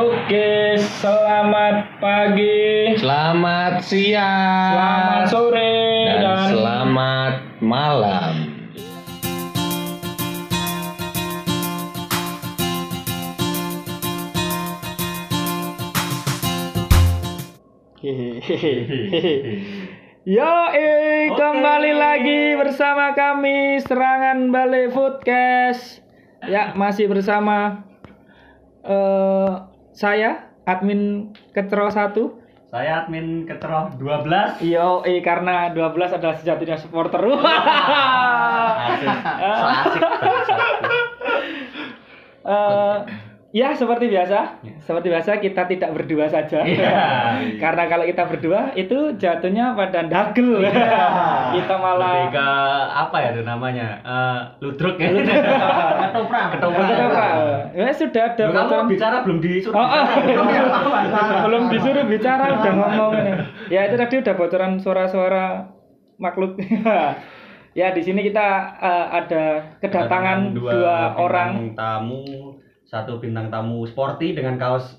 Oke, selamat pagi, Selamat siang. selamat sore, dan, dan, selamat malam. Yo, eh, kembali lagi bersama kami Serangan Balik Foodcast. Ya, masih bersama eh saya admin Ketro 1. Saya admin keteroh 12. Yo, eh karena 12 adalah sejatinya supporter. Asik. So asik bangsat. Ya seperti biasa, seperti biasa kita tidak berdua saja. Iya. Karena kalau kita berdua itu jatuhnya pada dagel. kita Lebih malah ke apa ya itu namanya? Eh, ludruk ya. Ketoprak. Ketoprak. Ketoprak. Ya sudah ada Loh, kamu bocoran. bicara belum disuruh Oh, oh. bicara. belum disuruh bicara udah ngomong ini. Ya itu tadi udah bocoran suara-suara makhluk. ya di sini kita eh, ada kedatangan dua, orang. bintang tamu, satu bintang tamu sporty dengan kaos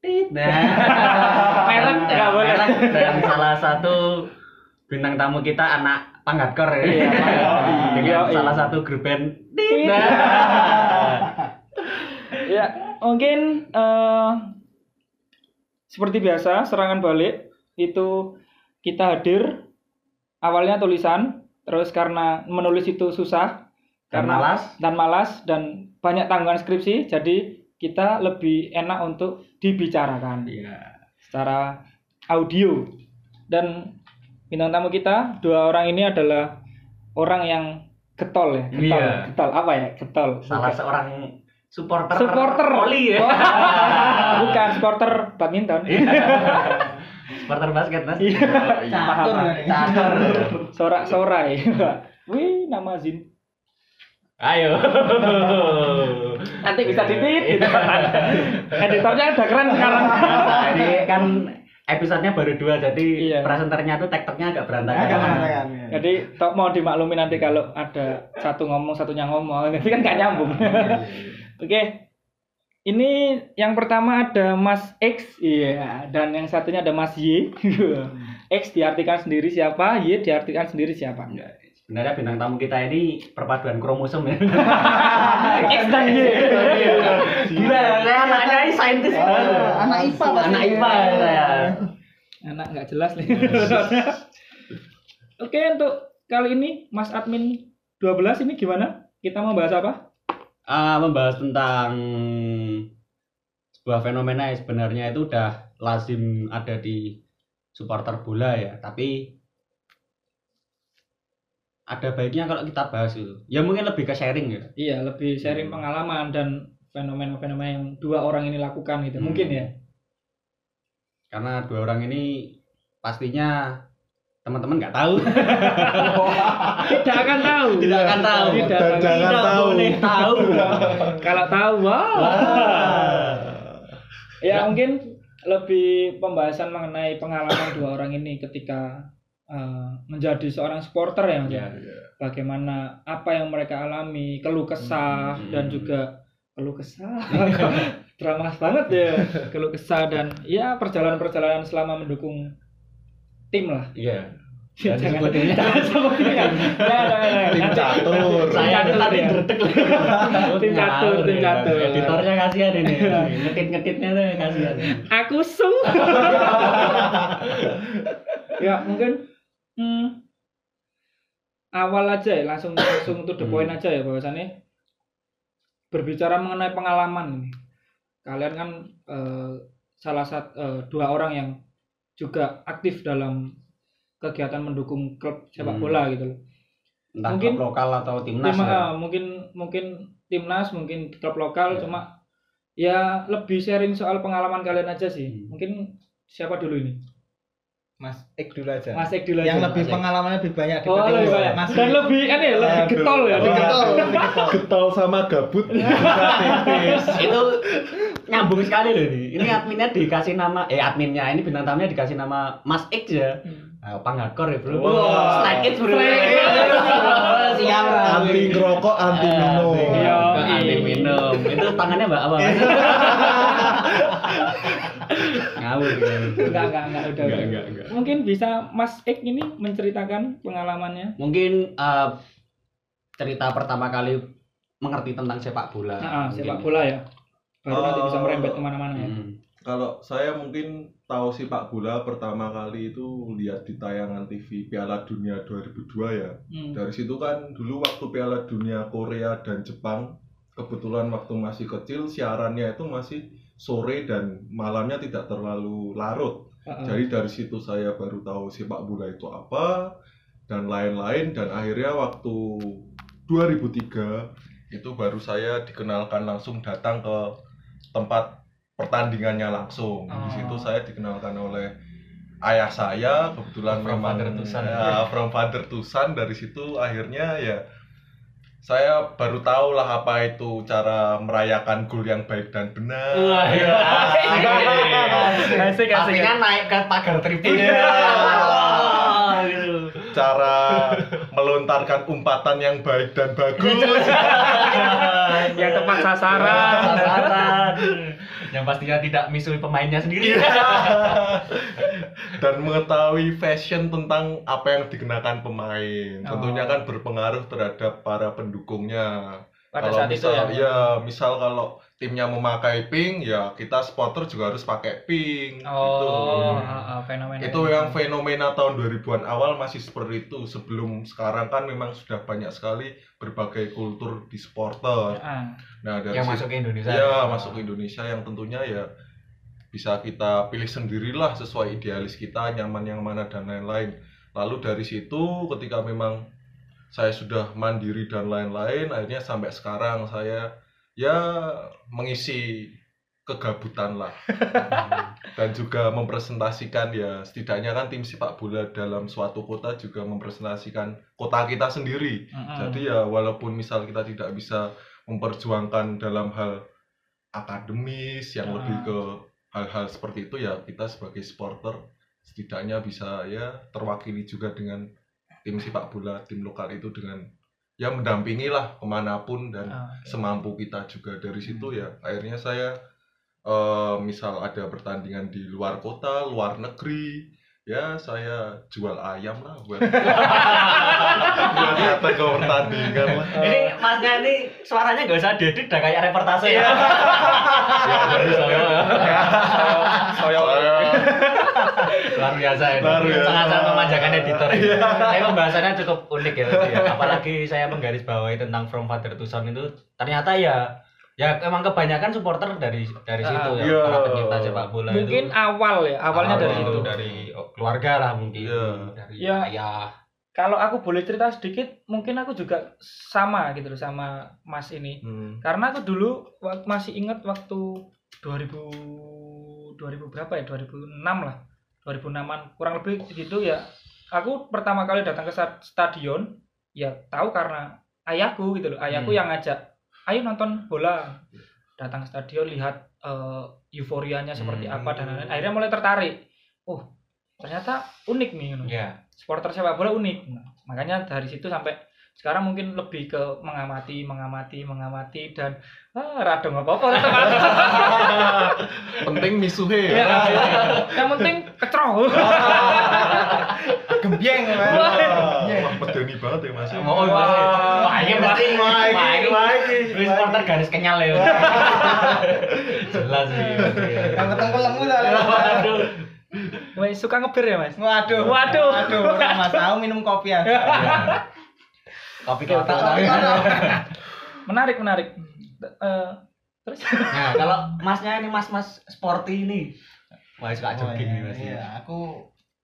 tit. Nah, Merek nggak boleh. Dan salah satu bintang tamu kita anak panggatkor ya. Iya, dengan iya. salah satu grup band tit. Tit. ya mungkin eh, seperti biasa serangan balik itu kita hadir awalnya tulisan terus karena menulis itu susah Dan karena malas. dan malas dan banyak tanggungan skripsi jadi kita lebih enak untuk dibicarakan Iya. secara audio dan bintang tamu kita dua orang ini adalah orang yang getol ya getol Iya. getol apa ya getol Salah seorang supporter supporter voli ya. Oh, bukan supporter badminton supporter basket Mas. Iya. Catur. Catur. sorak sorai wih nama Zin Ayo. nanti bisa ditit gitu. editornya udah keren sekarang ini kan episodenya baru dua jadi Iya. presenternya tuh tektoknya agak berantakan. Agak berantakan, iya. jadi tok mau dimaklumi nanti kalau ada satu ngomong satunya ngomong nanti kan gak nyambung oke ini yang pertama ada Mas X iya dan yang satunya ada Mas Y X diartikan sendiri siapa Y diartikan sendiri siapa Sebenarnya bintang tamu kita ini perpaduan kromosom ya. X dan Y. Gila, saya anaknya ini saintis. Anak IPA pasti. Anak IPA saya. anak nggak jelas nih. Oke untuk kali ini Mas admin 12 ini gimana? Kita mau bahas apa? Ah, membahas tentang sebuah fenomena yang sebenarnya itu udah lazim ada di supporter bola ya, tapi ada baiknya kalau kita bahas itu. Ya mungkin lebih ke sharing ya. Iya, lebih sharing pengalaman dan fenomena-fenomena yang dua orang ini lakukan gitu. Hmm. Mungkin ya. Karena dua orang ini pastinya teman-teman nggak tahu. Tidak akan tahu. Tidak akan tahu. Tidak Dan akan jangan Tidak tahu. boleh tahu. Kalau tahu, wow. Ya, mungkin lebih pembahasan mengenai pengalaman dua orang ini ketika eh, menjadi seorang supporter ya, Mas. ya. Ya. Bagaimana apa yang mereka alami, keluh kesah Hmm. dan juga keluh kesah. Drama banget ya, keluh kesah dan ya perjalanan-perjalanan selama mendukung tim lah. Iya. Ya, jangan jangan nah. Tim Nanti- catur. Saya tadi ya. dredeg. Tim catur, tim catur. Editornya kasihan ini. Ngedit-ngeditnya tuh kasihan. Aku sung. ya mungkin hmm, awal aja ya langsung langsung to the point aja ya bahwasannya berbicara mengenai pengalaman ini. Kalian kan eh, salah satu dua orang yang juga aktif dalam kegiatan mendukung klub sepak Hmm. bola gitu loh. Entah Mungkin- klub lokal atau timnas. Tim- ya. ah, mungkin mungkin timnas, mungkin klub lokal Ya. cuma ya lebih sharing soal pengalaman kalian aja sih. Hmm. Mungkin siapa dulu ini? Mas Ek dulu aja. Mas Ek dulu yang aja. lebih Ek. pengalamannya lebih banyak Oh, dibanding lebih banyak. Mas Dan lebih kan ya, lebih getol ya. Lebih getol, getol. Sama gabut. Itu nyambung sekali loh ini. Ini adminnya dikasih nama eh adminnya ini bintang tamunya dikasih nama Mas X ya. Nah, panghardcore ya, Bro. Wah. Slide it, Bro. Siap. Anti ngerokok, anti minum. Iya. Anti minum. Itu tangannya Mbak apa? Ngawur. Enggak, enggak, enggak, udah. Enggak, udah. enggak, enggak. Mungkin bisa Mas Ek ini menceritakan pengalamannya. Mungkin eh, cerita pertama kali mengerti tentang sepak bola. Nah, ah, Mungkin. sepak bola ya. Baru nanti bisa Oh. merembet ke mana-mana ya. Hmm. Kalau saya mungkin tahu sepak bola pertama kali itu lihat di tayangan TV Piala Dunia 2002 ya. Hmm. Dari situ kan dulu waktu Piala Dunia Korea dan Jepang, kebetulan waktu masih kecil siarannya itu masih sore dan malamnya tidak terlalu larut. Ah. Jadi dari situ saya baru tahu sepak bola itu apa dan lain-lain dan akhirnya waktu 2003 itu baru saya dikenalkan langsung datang ke tempat pertandingannya langsung. Di Oh. situ saya dikenalkan oleh ayah saya kebetulan From memang father ya, from father to son dari situ akhirnya ya saya baru tahu lah apa itu cara merayakan gol yang baik dan benar. Wah, iya. Asik, asik, Pastinya asik. naik ke pagar tribun. Iya. Cara melontarkan umpatan yang baik dan bagus. Yang tepat sasaran. Sasaran. Yang pastinya tidak misui pemainnya sendiri. Iya. Dan mengetahui fashion tentang apa yang dikenakan pemain. Oh. Tentunya kan berpengaruh terhadap para pendukungnya. Pada kalau saat itu misal, ya. ya, misal kalau timnya memakai pink, ya kita supporter juga harus pakai pink. Oh, gitu. ah, ah, fenomena itu yang fenomena tahun 2000-an awal masih seperti itu sebelum sekarang kan memang sudah banyak sekali berbagai kultur di supporter Ah, nah dari Yang situ- masuk ke Indonesia. ya masuk ke Indonesia yang tentunya ya bisa kita pilih sendirilah sesuai idealis kita nyaman yang mana dan lain-lain lalu dari situ ketika memang saya sudah mandiri dan lain-lain akhirnya sampai sekarang saya ya mengisi kegabutan lah. Dan juga mempresentasikan ya setidaknya kan tim sepak bola dalam suatu kota juga mempresentasikan kota kita sendiri. Ah, ah. jadi ya walaupun misal kita tidak bisa memperjuangkan dalam hal akademis yang lebih ke hal-hal seperti itu ya kita sebagai supporter setidaknya bisa ya terwakili juga dengan tim sepak bola tim lokal itu dengan ya mendampingi lah ke mana pun dan Ah, semampu kita juga. Dari situ ya akhirnya saya eh, misal ada pertandingan di luar kota luar negeri ya saya jual ayam lah buat buat ke pertandingan lah. Ini masnya ini suaranya gak usah diedit udah kayak reportase ya. ya dari saya. saya Luar biasa ini. Luar biasa. Sangat-sangat memanjakan editor ini. Tapi pembahasannya cukup unik ya ya. Apalagi saya menggarisbawahi tentang From Father to Son itu ternyata ya ya emang kebanyakan supporter dari dari situ ya Iya. para pencipta sepak bola Mungkin itu. awal ya, awalnya dari Awal situ. dari oh, keluarga lah mungkin Iya. dari Ya. ayah. Kalau aku boleh cerita sedikit, mungkin aku juga sama gitu loh sama Mas ini. Hmm. Karena aku dulu masih ingat waktu 2000 2000 berapa ya? 2006 lah. 2006-an kurang lebih segitu ya. Aku pertama kali datang ke sta- stadion ya tahu karena ayahku gitu loh. Ayahku Hmm. yang ngajak, "Ayo nonton bola." Datang ke stadion lihat eh, euforianya seperti Hmm. apa dan lain-lain. Akhirnya mulai tertarik. Oh, ternyata unik nih. gitu. Ya. supporter sepak bola unik. Nah, makanya dari situ sampai sekarang mungkin lebih ke mengamati, mengamati, mengamati dan ah, radong apa apa penting misuhe ya, ya yang penting kecroh. Gembyeng medeni banget ya mas Oh, Mas. Wah, ini wah, ini. Ini supporter garis kenyal ya. Jelas sih. Yang ketemu lemu. Wes suka ngebir ya mas? Waduh. Waduh. Waduh, orang Mas tahu minum kopi aja. Kopi Oke, kotak. oke. lah. Menarik menarik. Eh, terus Nah, kalau masnya ini mas-mas sporty ini. Wah, suka Oh, jogging iya, nih mas. Iya, aku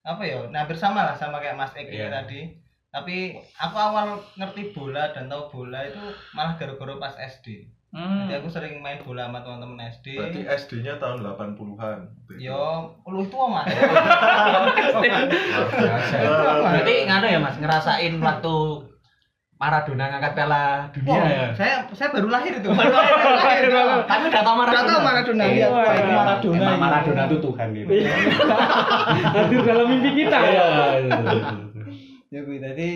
apa ya? Nah, hampir sama lah sama kayak Mas Eki Iya. tadi. Tapi aku awal ngerti bola dan tahu bola itu malah gara-gara pas SD. hmm, Jadi aku sering main bola sama teman-teman SD. berarti SD-nya tahun 80-an Yo, lu tua Mas. Berarti nganu ya mas, ngerasain waktu Maradona ngangkat piala dunia Wah, ya. saya saya baru lahir itu. Baru lahir, Baru Tapi udah tau Maradona. Tahu Maradona, Iya, ini Maradona Emang ini. Maradona itu Tuhan gitu. hadir dalam mimpi kita Iya. ya. ya gue tadi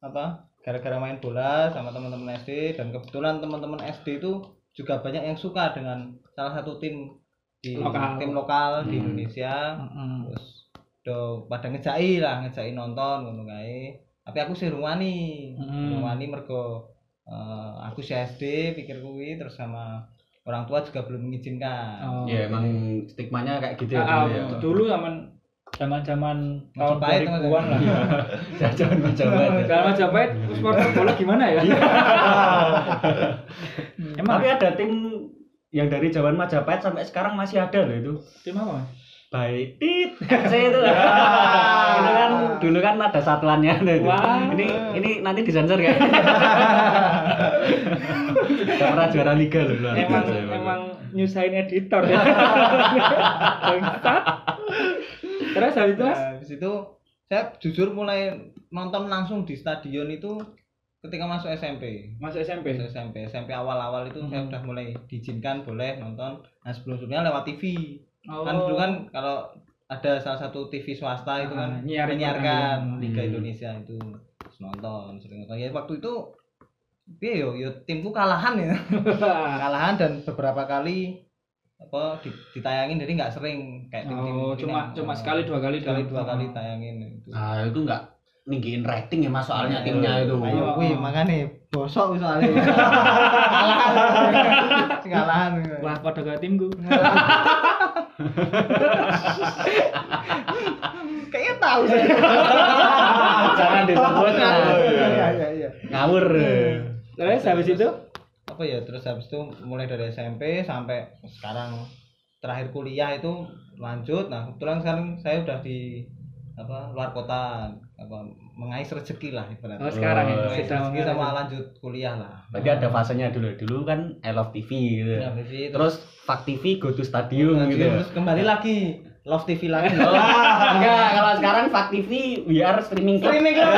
apa gara-gara main bola sama teman-teman SD dan kebetulan teman-teman SD itu juga banyak yang suka dengan salah satu tim di Lokal. tim lokal di Hmm. Indonesia Mm-mm. terus do pada ngejai lah ngejai nonton ngono kae tapi aku sih rumani Hmm. rumani mergo eh, aku si SD pikir kuwi terus sama orang tua juga belum mengizinkan Oh, Ya emang stigmanya kayak gitu ya. Ah, dulu ya. dulu zaman zaman-zaman tahun Majapahit, 2000-an lah. Jajan Majapahit. ya. Kalau Majapahit supporter bola gimana ya? Emang Tapi ada tim yang dari zaman Majapahit sampai sekarang masih ada loh itu. tim apa? Baik, tit, itu. itu kan dulu kan ada satuannya itu. Wah. Ini ini nanti disensor kan. Gak pernah juara liga loh. luar Emang biasa emang. emang nyusahin editor ya. Terus habis itu? Nah, habis itu saya jujur mulai nonton langsung di stadion itu ketika masuk SMP Masuk SMP. Masuk SMP SMP awal-awal itu saya Hmm. udah mulai diizinkan boleh nonton nah sebelum sebelumnya lewat TV Oh. kan dulu kan kalau ada salah satu TV swasta itu Ah, kan nyiarin menyiarkan pertandingan. Liga Hmm. Indonesia itu Terus nonton sering nonton ya waktu itu piye yo yo timku kalahan ya kalahan dan beberapa kali apa di- ditayangin jadi nggak sering kayak tim-tim Oh, ini cuma kan. cuma sekali dua kali sekali dua kali tayangin itu Nah, itu enggak ninggiin rating ya mas soalnya Iya, timnya itu. Ayo, Oh. kuwi makanya bosok soalnya. Kalahan. Kalahan. Wah, pada gak timku. Kayaknya tahu saya. Jangan disebut. Mas. Iya, iya, iya. Ngawur. Terus habis itu Apa ya? Terus habis itu mulai dari SMP sampai sekarang terakhir kuliah itu lanjut. Nah, kebetulan sekarang saya udah di apa luar kota apa mengais rezeki lah ibaratnya. oh, sekarang ya Oh, Mengais sedang rezeki sama lanjut kuliah lah. Berarti ada fasenya dulu. Dulu kan I Love TV gitu. Nah, jadi Terus Fak TV Go to Stadium Nah, gitu. terus kembali lagi Love TV lagi. Oh, enggak, kalau sekarang Fak TV we are streaming club. Streaming club.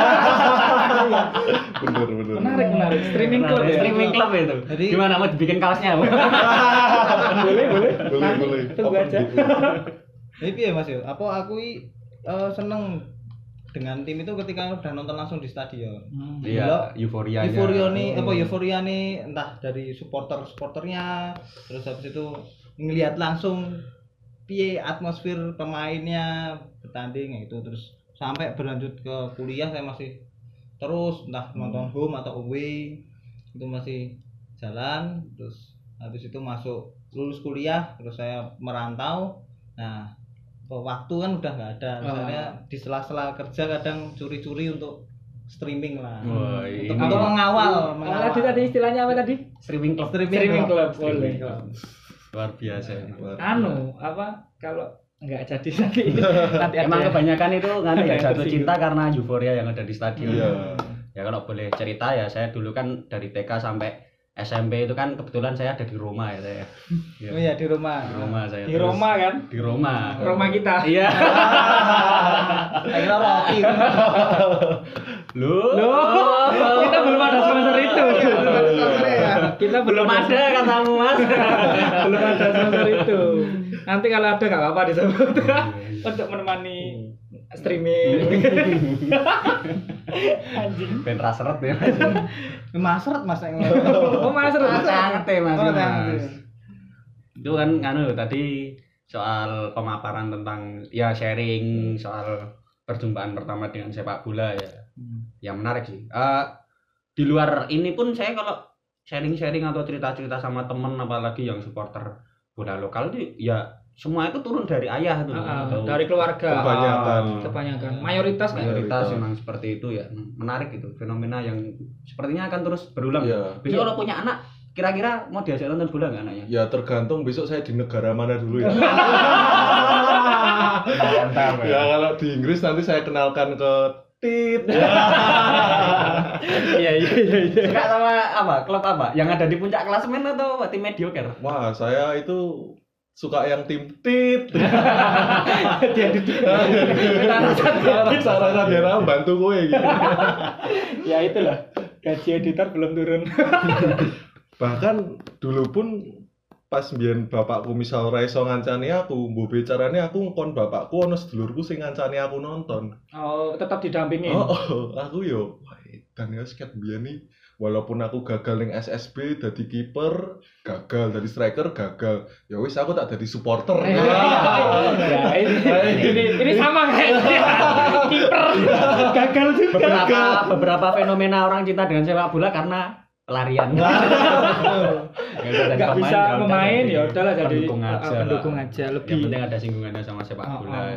bener bener menarik menarik streaming club ya. Streaming club itu. Jadi- Gimana mau dibikin kaosnya? boleh boleh. boleh boleh Tunggu aja. gitu? Jadi piye Mas yo? Apa aku i, eh, seneng dengan tim itu ketika udah nonton langsung di stadion. Hmm. Iya, euforia. Euforia nih, apa euforia nih entah dari supporter supporternya, terus habis itu ngelihat langsung piye atmosfer pemainnya bertanding itu terus sampai berlanjut ke kuliah saya masih terus entah nonton home atau away itu masih jalan terus habis itu masuk lulus kuliah terus saya merantau nah waktu kan udah nggak ada misalnya di sela-sela kerja kadang curi-curi untuk streaming lah Wah, untuk, untuk mengawal, Apa mengawal. tadi tadi istilahnya apa tadi? Streaming club. Streaming club boleh. Streaming club. Luar biasa. Anu apa kalau nggak jadi nanti nanti ada Emang yang- kebanyakan itu kan Ada ya jatuh cinta karena euforia yang ada di stadion. Iya. Ya kalau boleh cerita ya saya dulu kan dari TK sampai SMP itu kan kebetulan saya ada di Roma ya saya. Ya. Oh iya di rumah. Di Roma saya. di Terus- Roma kan? Di Roma. Roma kita. Iya. Akhirnya roti. Lu. Loh, kita belum ada sponsor itu. Kita belum ada katamu Mas. belum ada sponsor itu. Nanti kalau ada nggak apa-apa disebut untuk menemani streaming. Anjing. Ben raseret ya. Masret Mas yang Oh mas Santai Mas. Oh, Mas. Itu kan anu tadi soal pemaparan tentang ya sharing soal perjumpaan pertama dengan sepak bola ya. Yang menarik sih. Eh, di luar ini pun saya kalau sharing-sharing atau cerita-cerita sama temen apalagi yang supporter bola lokal itu ya semua itu turun dari ayah tuh. Ah, Atau- dari keluarga Kebanyakan. kebanyakan mayoritas kan mayoritas Mayoritas. memang seperti itu ya menarik itu fenomena yang sepertinya akan terus berulang Iya. besok Iya. kalau punya anak kira-kira mau diajak nonton bola nggak anaknya Ya tergantung besok saya di negara mana dulu ya. mantap ya kalau di Inggris nanti saya kenalkan ke Tit. iya iya iya iya suka sama apa klub apa yang ada di puncak klasemen atau tim mediocre Wah, saya itu suka yang tim. Tit. dia di Sarana daerah bantu gue gitu. ya itulah. Gaji editor belum turun. Bahkan dulu pun pas biyen bapakku misal ra iso ngancani aku, mbok bicarane aku ngkon bapakku ono sedulurku sing ngancani aku nonton. oh tetap didampingin? Oh, oh, aku yo dan ya sket biyen nih walaupun aku gagal ning SSB jadi kiper gagal. Dari striker gagal. Ya wis aku tak jadi supporter. Ya ini, ini, ini sama kayak kiper. Gagal juga. Beberapa beberapa fenomena orang cinta dengan sepak bola karena pelarian. Nggak bisa pemain ya udahlah jadi pendukung aja. pendukung aja yang lebih penting ada singgungannya sama sepak Oh, bola. oh.